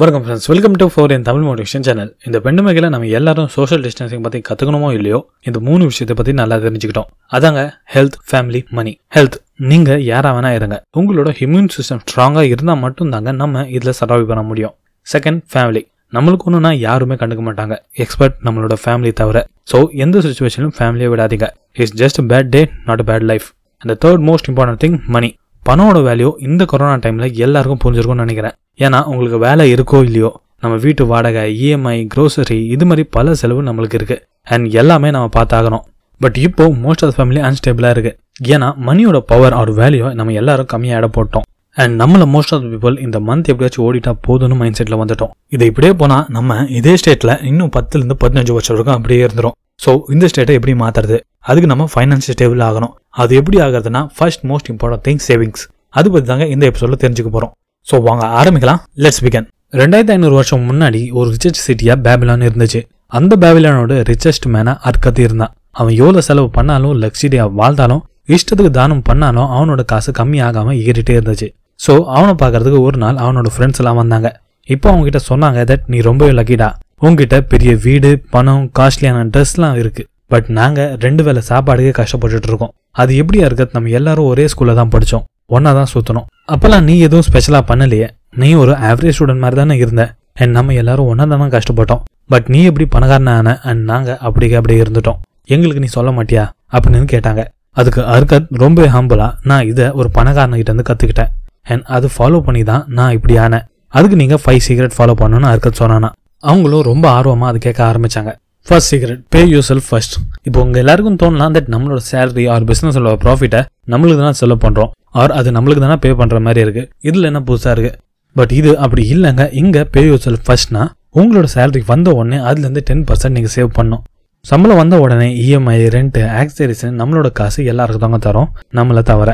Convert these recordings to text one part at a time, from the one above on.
வணக்கம் friends welcome to four N Tamil motivation channel இந்த பெண்டமிக்கில் நம்ம எல்லாரும் சோஷியல் டிஸ்டன்சிங் பற்றி கற்றுக்கணுமோ இல்லையோ இந்த மூணு விஷயத்தை பற்றி நல்லா தெரிஞ்சுக்கிட்டோம். அதாங்க ஹெல்த் ஃபேமிலி மணி ஹெல்த் நீங்கள் யாராக வேணா இருங்க. உங்களோட இம்யூன் சிஸ்டம் ஸ்ட்ராங்காக இருந்தால் மட்டும்தாங்க நம்ம இதில் சர்வை பண்ண முடியும். செகண்ட் ஃபேமிலி நம்மளுக்கு ஒன்றுனா யாருமே கண்டுக்க மாட்டாங்க. எக்ஸ்பர்ட் நம்மளோட ஃபேமிலி தவிர. ஸோ எந்த சுச்சுவேஷனும் ஃபேமிலியை விடாதீங்க. It's just bad day not bad life அந்த third most important thing money பணமோட value இந்த கொரோனா டைமில் எல்லாருக்கும் புரிஞ்சிருக்கும்னு நினைக்கிறேன். ஏன்னா உங்களுக்கு வேலை இருக்கோ இல்லையோ நம்ம வீட்டு வாடகை இஎம்ஐ க்ரோசரி இது மாதிரி பல செலவு நம்மளுக்கு இருக்கு. அண்ட் எல்லாமே நம்ம பார்த்தாகணும். பட் இப்போ மோஸ்ட் ஆஃப் ஃபேமிலி அன்ஸ்டேபிளாக இருக்கு. ஏன்னா மணியோட பவர் ஆர் வேல்யூ நம்ம எல்லாரும் கம்மியாக இட போட்டோம். அண்ட் நம்மள மோஸ்ட் ஆஃப் பீப்புள் இந்த மந்த் எப்படியாச்சும் ஓடிட்டா போதும்னு மைண்ட் செட்டில் வந்துட்டோம். இது இப்படியே போனால் நம்ம இதே ஸ்டேட்டில் இன்னும் பத்துலேருந்து பதினஞ்சு வருஷம் வரைக்கும் அப்படியே இருந்துரும். ஸோ இந்த ஸ்டேட்டை எப்படி மாற்றுறது அதுக்கு நம்ம ஃபைனான்ஸ் ஸ்டேபிள் ஆகணும். அது எப்படி ஆகுறதுன்னா first most important thing savings அது பற்றி தாங்க இந்த எபிசோட தெரிஞ்சுக்க போகிறோம் ஸோ வாங்க ஆரம்பிக்கலாம். லெட்ஸ் பிகன் ரெண்டாயிரத்தி ஐநூறு வருஷம் முன்னாடி ஒரு ரிச்சஸ்ட் சிட்டியாக பேபிலான் இருந்துச்சு. அந்த பேபிலானோட ரிச்சஸ்ட் மேனா அர்க்கத்து இருந்தான். அவன் எவ்வளோ செலவு பண்ணாலும் லக்ஸரியாக வாழ்ந்தாலும் இஷ்டத்துக்கு தானம் பண்ணாலும் அவனோட காசு கம்மி ஆகாமல் ஏறிட்டே இருந்துச்சு. ஸோ அவனை பார்க்கறதுக்கு ஒரு நாள் அவனோட ஃப்ரெண்ட்ஸ் எல்லாம் வந்தாங்க. இப்போ அவங்ககிட்ட சொன்னாங்க தட் நீ ரொம்பவே லக்கிடா உங்ககிட்ட பெரிய வீடு பணம் காஸ்ட்லியான ட்ரெஸ்லாம் இருக்கு. பட் நாங்கள் ரெண்டு வேளை சாப்பாடுக்கே கஷ்டப்பட்டுட்டு இருக்கோம். அது எப்படியா இருக்கிறது? நம்ம எல்லாரும் ஒரே ஸ்கூலில் தான் படித்தோம் ஒன்றா தான் சுற்றணும் அப்போல்லாம் நீ எதுவும் ஸ்பெஷலாக பண்ணலையே. நீ ஒரு ஆவரேஜ் ஸ்டூடெண்ட் மாதிரி தானே இருந்த. அண்ட் நம்ம எல்லாரும் ஒன்றா தானே கஷ்டப்பட்டோம். பட் நீ எப்படி பணக்காரன ஆன? அண்ட் நாங்கள் அப்படி அப்படியே இருந்துட்டோம். எங்களுக்கு நீ சொல்ல மாட்டியா? அப்படின்னு கேட்டாங்க. அதுக்கு அர்கத் ரொம்ப ஹம்பிளா நான் இதை ஒரு பணக்காரன்கிட்ட இருந்து கற்றுக்கிட்டேன் அண்ட் அது ஃபாலோ பண்ணி தான் நான் இப்படி ஆனேன். அதுக்கு நீங்கள் ஃபைவ் சீக்ரெட் ஃபாலோ பண்ணணும்னு அர்கத் சொன்னானா? அவங்களும் ரொம்ப ஆர்வமாக அது கேட்க ஆரம்பிச்சாங்க. First secret pay yourself first இப்போ உங்க எல்லாருக்கும் தோணலாம் தட் நம்மளோட சேலரி ஆர் பிசினஸோட ப்ராஃபிட்டை நம்மளுக்கு தான் செலவு பண்றோம். ஆர் அது நம்மளுக்கு தானே பே பண்ற மாதிரி இருக்கு. இதுல என்ன புதுசா இருக்கு? பட் இது அப்படி இல்லைங்க. இங்க பே யூர் செல் ஃபர்ஸ்ட்னா உங்களோட சேலரி வந்த உடனே அதுல இருந்து டென் பர்சன்ட் நீங்க சேவ் பண்ணும் சம்பளம் வந்த உடனே இஎம்ஐ ரெண்ட் ஆக்சரிஸ் நம்மளோட காசு எல்லாருக்கும் தாங்க தரோம். நம்மளை தவிர.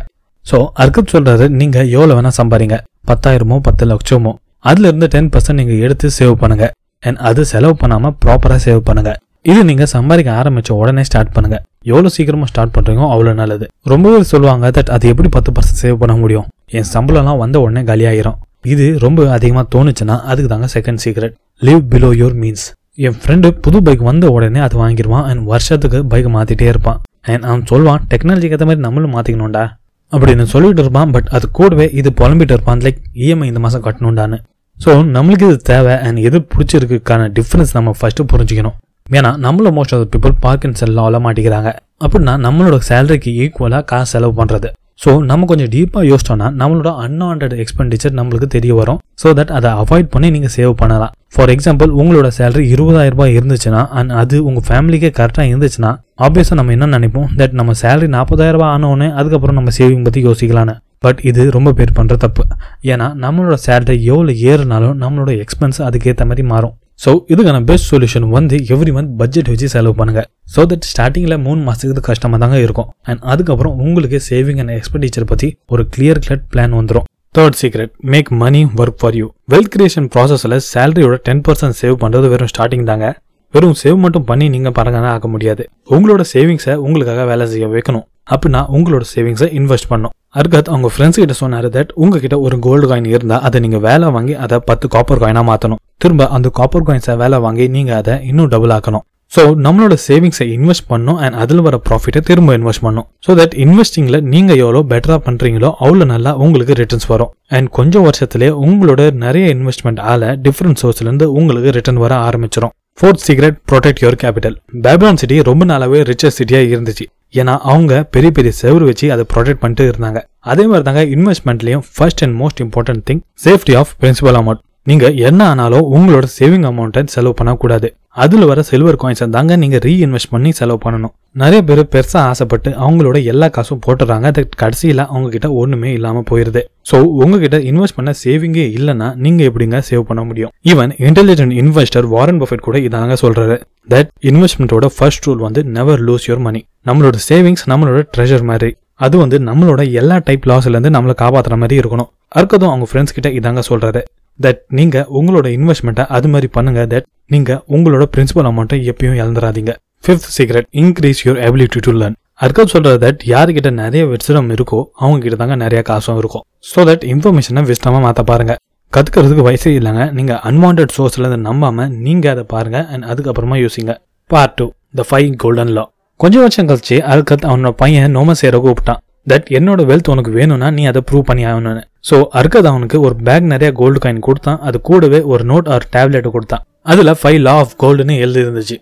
ஸோ அர்க்கப் சொல்றாரு நீங்க எவ்வளோ வேணா சம்பாதிங்க பத்தாயிரமோ பத்து லட்சமோ. அதுல இருந்து டென் பர்சன்ட் நீங்க எடுத்து சேவ் பண்ணுங்க. அண்ட் அது செலவு பண்ணாம ப்ராப்பரா சேவ் பண்ணுங்க. இது நீங்க சம்பாதிக்க ஆரம்பிச்ச உடனே ஸ்டார்ட் பண்ணுங்க. எவ்வளவு சீக்கிரமா ஸ்டார்ட் பண்ணுறீங்களோ அவ்வளவு நல்லது. ரொம்பவே சொல்லுவாங்க தட் அது எப்படி பத்து பர்சன்ட் சேவ் பண்ண முடியும்? என் சம்பளம்லாம் வந்த உடனே காலியாயிரும். இது ரொம்ப அதிகமா தோணுச்சுன்னா அதுக்கு தாங்க second secret live below your means N friend புது பைக் வந்த உடனே அது வாங்கிடுவான் அண்ட் வருஷத்துக்கு பைக் மாத்திட்டே இருப்பான். அண்ட் அவன் சொல்வான் டெக்னாலஜிக்கு ஏற்ற மாதிரி நம்மளும் மாத்திக்கணும்டா. அப்படின்னு சொல்லிட்டு இருப்பான் பட் அது கூடவே இது புலம்பிட்டு இருப்பான் லைக் இஎம்ஐ இந்த மாசம் கட்டணும்டான்னு. ஸோ நம்மளுக்கு இது தேவை அண்ட் எது பிடிச்சிருக்குக்கான டிஃப்ரென்ஸ் நம்ம ஃபர்ஸ்ட் புரிஞ்சுக்கணும். ஏன்னா நம்மள மோஸ்ட் ஆஃப் பீப்புள் பார்க்கின் செல்லால மாட்டேங்கிறாங்க. அப்படின்னா நம்மளோட சேலரிக்கு ஈக்குவலாக காசு செலவு பண்ணுறது ஸோ நம்ம கொஞ்சம் டீப்பாக யோசிச்சோன்னா நம்மளோட அன்வான்ட் எக்ஸ்பெண்டிச்சர் நம்மளுக்கு தெரிய வரும். ஸோ தட் அதை அவாய்ட் பண்ணி நீங்கள் சேவ் பண்ணலாம். ஃபார் எக்ஸாம்பிள் உங்களோட சேலரி இருபதாயிரம் ரூபாய் இருந்துச்சுன்னா அண்ட் அது உங்கள் ஃபேமிலிக்கே கரெக்டாக இருந்துச்சுன்னா ஆப்வியஸாக நம்ம என்ன நினைப்போம்? தட் நம்ம சேலரி நாற்பதாயிரம் ரூபாய் ஆனோடனே அதுக்கப்புறம் நம்ம சேவிங் பற்றி யோசிக்கலான்னு பட் இது ரொம்ப பேர் பண்ணுற தப்பு. ஏன்னா நம்மளோட சேலரி எவ்வளோ ஏறுனாலும் நம்மளோட எக்ஸ்பென்ஸ் அதுக்கேற்ற மாதிரி மாறும். ஸோ இதுக்கான பெஸ்ட் சொல்யூஷன் வந்து எவ்ரி மந்த் பட்ஜெட் வச்சு செலவு பண்ணுங்க. ஸோ தட் ஸ்டார்டிங்கில் மூணு மாதத்துக்கு கஷ்டமாக தாங்க இருக்கும். அண்ட் அதுக்கப்புறம் உங்களுக்கு சேவிங் அண்ட் எக்ஸ்பெண்டிச்சர் பற்றி ஒரு கிளியர் கட் பிளான் வந்துடும் third secret make money work for you wealth creation ப்ராசஸில் சேலரியோட டென் பர்சன்ட் சேவ் பண்ணுறது வெறும் ஸ்டார்டிங் தாங்க. வெறும் சேவ் மட்டும் பண்ணி நீங்கள் பரங்கனா ஆக்க முடியாது. உங்களோட சேவிங்ஸை உங்களுக்காக வேலை செய்ய வைக்கணும். அப்படின்னா உங்களோட சேவிங்ஸை இன்வெஸ்ட் பண்ணும் அர்கத் அவங்க ஃப்ரெண்ட்ஸ் கிட்ட சொன்னாரு தட் உங்ககிட்ட ஒரு கோல்டு காயின் இருந்தா அதை நீங்க வேலை வாங்கி அதை பத்து காப்பர் காயினா மாத்தணும். திரும்ப அந்த காப்பர் காயின்ஸை வேலை வாங்கி நீங்க அதை இன்னும் டபுள் ஆக்கணும். ஸோ நம்மளோட சேவிங்ஸை இன்வெஸ்ட் பண்ணும் அண்ட் அதில் வர ப்ராஃபிட்டை திரும்ப இன்வெஸ்ட் பண்ணும் ஸோ தட் இன்வெஸ்டிங்கில் நீங்கள் எவ்வளோ பெட்டராக பண்ணுறீங்களோ அவ்வளோ நல்லா உங்களுக்கு ரிட்டர்ன்ஸ் வரும். அண்ட் கொஞ்சம் வருஷத்துலேயே உங்களோட நிறைய இன்வெஸ்ட்மெண்ட் ஆல டிஃப்ரெண்ட் சோர்ஸ்லேருந்து உங்களுக்கு ரிட்டர்ன் வர ஆரம்பிச்சிடும் fourth secret protect your capital Babylon city ரொம்ப நாளாவே ரிச்சஸ்ட் சிட்டியாக இருந்துச்சு. ஏன்னா அவங்க பெரிய பெரிய செவரு வச்சு அதை ப்ரொடெக்ட் பண்ணிட்டு இருந்தாங்க. அதே மாதிரி தாங்க இன்வெஸ்ட்மெண்ட்லயும் first and most important thing safety of principal amount நீங்க என்ன ஆனாலும் உங்களோட சேவிங் அமௌண்ட்டை செலவு பண்ணக்கூடாது. அதுல வர சில்வர் காயின்ஸை தாங்க நீங்க ரீஇன்வெஸ்ட் பண்ணி செலவு பண்ணணும். நிறைய பேர் பெருசா ஆசைப்பட்டு அவங்களோட எல்லா காசும் போட்டுறாங்க. அது கடைசியில அவங்க கிட்ட ஒண்ணுமே இல்லாம போயிருது. ஸோ உங்ககிட்ட இன்வெஸ்ட் பண்ண சேவிங்கே இல்லைன்னா நீங்க எப்படிங்க சேவ் பண்ண முடியும்? Even intelligent investor Warren Buffett கூட இதாங்க சொல்றாரு. தட் இன்வெஸ்ட்மெண்ட்டோட ஃபர்ஸ்ட் ரூல் வந்து நெவர் லூஸ் யுவர் மணி நம்மளோட சேவிங்ஸ் நம்மளோட ட்ரெஷர் மாதிரி. அது வந்து நம்மளோட எல்லா டைப் லாஸ்ல இருந்து நம்மளை காப்பாத்துற மாதிரி இருக்கணும். அர்க்கதும் அவங்க ஃப்ரெண்ட்ஸ் கிட்ட இதாங்க சொல்றது தட் நீங்கள் உங்களோட இன்வெஸ்ட்மெண்ட்டை அது மாதிரி பண்ணுங்க தட் நீங்கள் உங்களோட பிரின்சிபல் அமௌண்ட்டை எப்பயும் இழந்துடாதீங்க fifth secret increase your ability to learn அர்க்கப் சொல்கிற தட் யாருக்கிட்ட நிறைய விசிடம் இருக்கோ அவங்க கிட்ட தாங்க நிறைய காசும் இருக்கும். ஸோ தட் இன்ஃபர்மேஷனை விஸ்டமா மாற்ற பாருங்க. கற்றுக்கிறதுக்கு வயசே இல்லைங்க. நீங்கள் அன்வான்ட் சோர்ஸ்லேருந்து நம்பாமல் நீங்கள் அதை பாருங்கள் அண்ட் அதுக்கப்புறமா யோசிங்க. Part two the five golden law கொஞ்சம் வருஷம் கழிச்சு அர்கத் அவனோட பையன் நோம சேர கூப்பிட்டான். தட் என்னோட வெல்த் உனக்கு வேணும்னா நீ அதை ப்ரூவ் பண்ணி ஆகணும்னு. ஸோ அர்கத் அவனுக்கு ஒரு பேக் நிறைய கோல்டு காயின் கொடுத்தான். அது கூடவே ஒரு நோட் ஆர் டேப்லெட் கொடுத்தான். அதுல ஃபைவ் லா ஆஃப் கோல்டுன்னு எழுதி இருந்துச்சு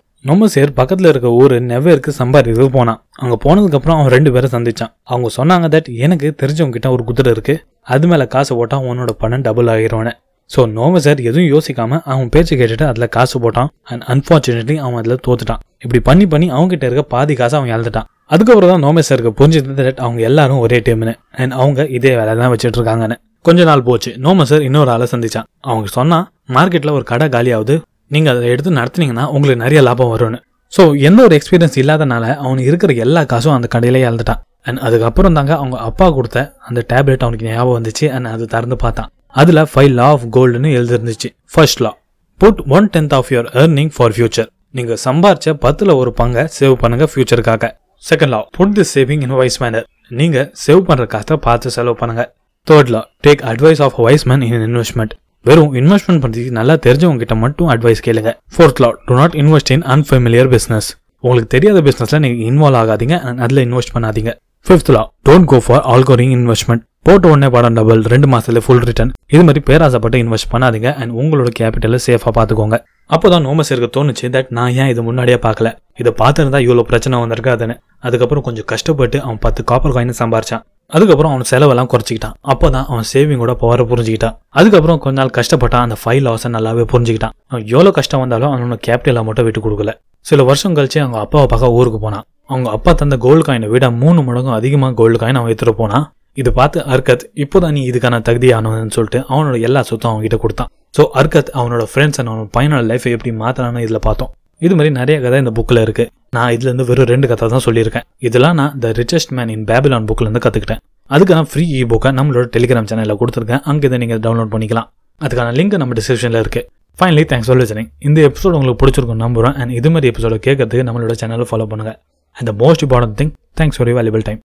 சேர் பக்கத்துல இருக்க ஊரு நெவ்வேருக்கு சம்பாதிக்கிறதுக்கு போனான். அங்க போனதுக்கு அப்புறம் அவன் ரெண்டு பேரும் சந்திச்சான். அவங்க சொன்னாங்க தட் எனக்கு தெரிஞ்சவங்க கிட்ட ஒரு குதிரை இருக்கு. அது மேல காசு போட்டா உன்னோட பணம் டபுள் ஆகிருவானு ஸோ நோம சார் எதுவும் யோசிக்காம அவன் பேச்சு கேட்டுட்டு அதில் காசு போட்டான். அண்ட் அன்ஃபார்ச்சுனேட்லி அவன் அதில் தோத்துட்டான். இப்படி பண்ணி பண்ணி அவங்க கிட்ட இருக்க பாதி காசை அவன் இழந்துட்டான். அதுக்கப்புறம் தான் நோமே சாருக்கு புரிஞ்சது. தட் அவங்க எல்லாரும் ஒரே டீம்னு அண்ட் அவங்க இதே வேலை தான் வச்சுட்டு இருக்காங்கன்னு கொஞ்ச நாள் போச்சு. நோம சார் இன்னொரு ஆளை சந்திச்சான். அவங்க சொன்னா மார்க்கெட்ல ஒரு கடை காலியாகுது நீங்க அதை எடுத்து நடத்துனீங்கன்னா உங்களுக்கு நிறைய லாபம் வரும்னு. ஸோ எந்த ஒரு எக்ஸ்பீரியன்ஸ் இல்லாதனால அவனுக்கு இருக்கிற எல்லா காசும் அந்த கடையிலே இழந்துட்டான் அண்ட் அதுக்கப்புறம் தாங்க அவங்க அப்பா கொடுத்த அந்த டேப்லெட் அவனுக்கு ஞாபகம் வந்துச்சு. அண்ட் அது திறந்து பார்த்தான். அதுல ஃபைவ் லா ஆஃப் கோல்டுன்னு எழுதிருந்துச்சு. First law put one tenth of your earning for future நீங்க சம்பாரிச்ச பத்துல ஒரு பங்கை சேவ் பண்ணுங்க ஃபியூச்சருக்காக second law put the saving in wise manner நீங்க சேவ் பண்ற காசை பார்த்து செலவு பண்ணுங்க. Third law take advice of wise man in investment வெறும் இன்வெஸ்ட்மெண்ட் பத்தி நல்லா தெரிஞ்சவங்க கிட்ட மட்டும் அட்வைஸ் கேளுங்க. Fourth law do not invest in unfamiliar business உங்களுக்கு தெரியாத பிசினஸ்ல நீங்க இன்வால்வ் ஆகாதீங்க. அண்ட் அதுல இன்வெஸ்ட் பண்ணாதீங்க. Fifth law don't go for ஆல்கோரிங் investment போட்ட உடனே படம் டபுள் ரெண்டு மாசத்துல ஃபுல் ரிட்டர்ன் இது மாதிரி பேராசப்பட்டு இன்வெஸ்ட் பண்ணாதீங்க அண்ட் உங்களோட கேபிட்டலை சேஃபா பாத்துக்கோங்க அப்போதான் நோமஸ் இருக்க தோணுச்சு தட் நான் ஏன் இது முன்னாடியே பார்க்கல? இதை பார்த்துருந்தா இவ்வளோ பிரச்சனை வந்திருக்காதுன்னு. அதுக்கப்புறம் கொஞ்சம் கஷ்டப்பட்டு அவன் பத்து காப்பர் காயின் சம்பாரிச்சான். அதுக்கப்புறம் அவன் செலவெல்லாம் குறைச்சிக்கிட்டான். அப்போதான் அவன் சேவிங்கோட பவரை புரிஞ்சுக்கிட்டான். அதுக்கப்புறம் கொஞ்ச நாள் கஷ்டப்பட்டான் அந்த ஃபைவ் லாஸை நல்லாவே புரிஞ்சுக்கிட்டான். அவன் எவ்வளோ கஷ்டம் வந்தாலும் அவனோட கேபிட்டலை மட்டும் விட்டு கொடுக்கல. சில வருஷம் கழிச்சு அவங்க அப்பாவை பார்க்க ஊருக்கு போனான். அவங்க அப்பா தந்த கோல்டு காயினை விட மூணு மடங்கும் அதிகமாக கோல்டு காயின் அவன் எடுத்துகிட்டு போனான். இது பார்த்து அர்கத் இப்போதான் நீ இதுக்கான தகுதியானவன்னு சொல்லிட்டு அவனோட எல்லா சொத்தும் அவன்கிட்ட கொடுத்தான். ஸோ அர்கத் அவனோட ஃப்ரெண்ட்ஸ் அண்ட் அவனோட பையனோட லைஃபை எப்படி மாத்தலான்னு இதில் பார்த்தோம். இது மாதிரி நிறைய கதை இந்த புக்கில் இருக்கு. நான் இதுல இருந்து வெறும் ரெண்டு கதை தான் சொல்லியிருக்கேன். இதெல்லாம் நான் the richest man in Babylon புக்லேருந்து இருந்து கத்துக்கிட்டேன். அதுக்கு நான் ஃப்ரீ இ புக்கை நம்மளோட டெலிகிராம் சேனலில் கொடுத்துருக்கேன். அங்கே இதை நீங்கள் டவுன்லோட் பண்ணிக்கலாம். அதுக்கான லிங்க் நம்ம டிஸ்கிரிப்ஷனில் இருக்கு. ஃபைனலி தேங்க்ஸ் ஃபார் லிசனிங் இந்த எபிசோட் உங்களுக்கு பிடிச்சிருக்கும் நம்புறேன். அண்ட் இது மாதிரி எபிசோட கேட்கறதுக்கு நம்மளோட சேனலை ஃபாலோ பண்ணுங்க. And the most important thing thanks for valuable time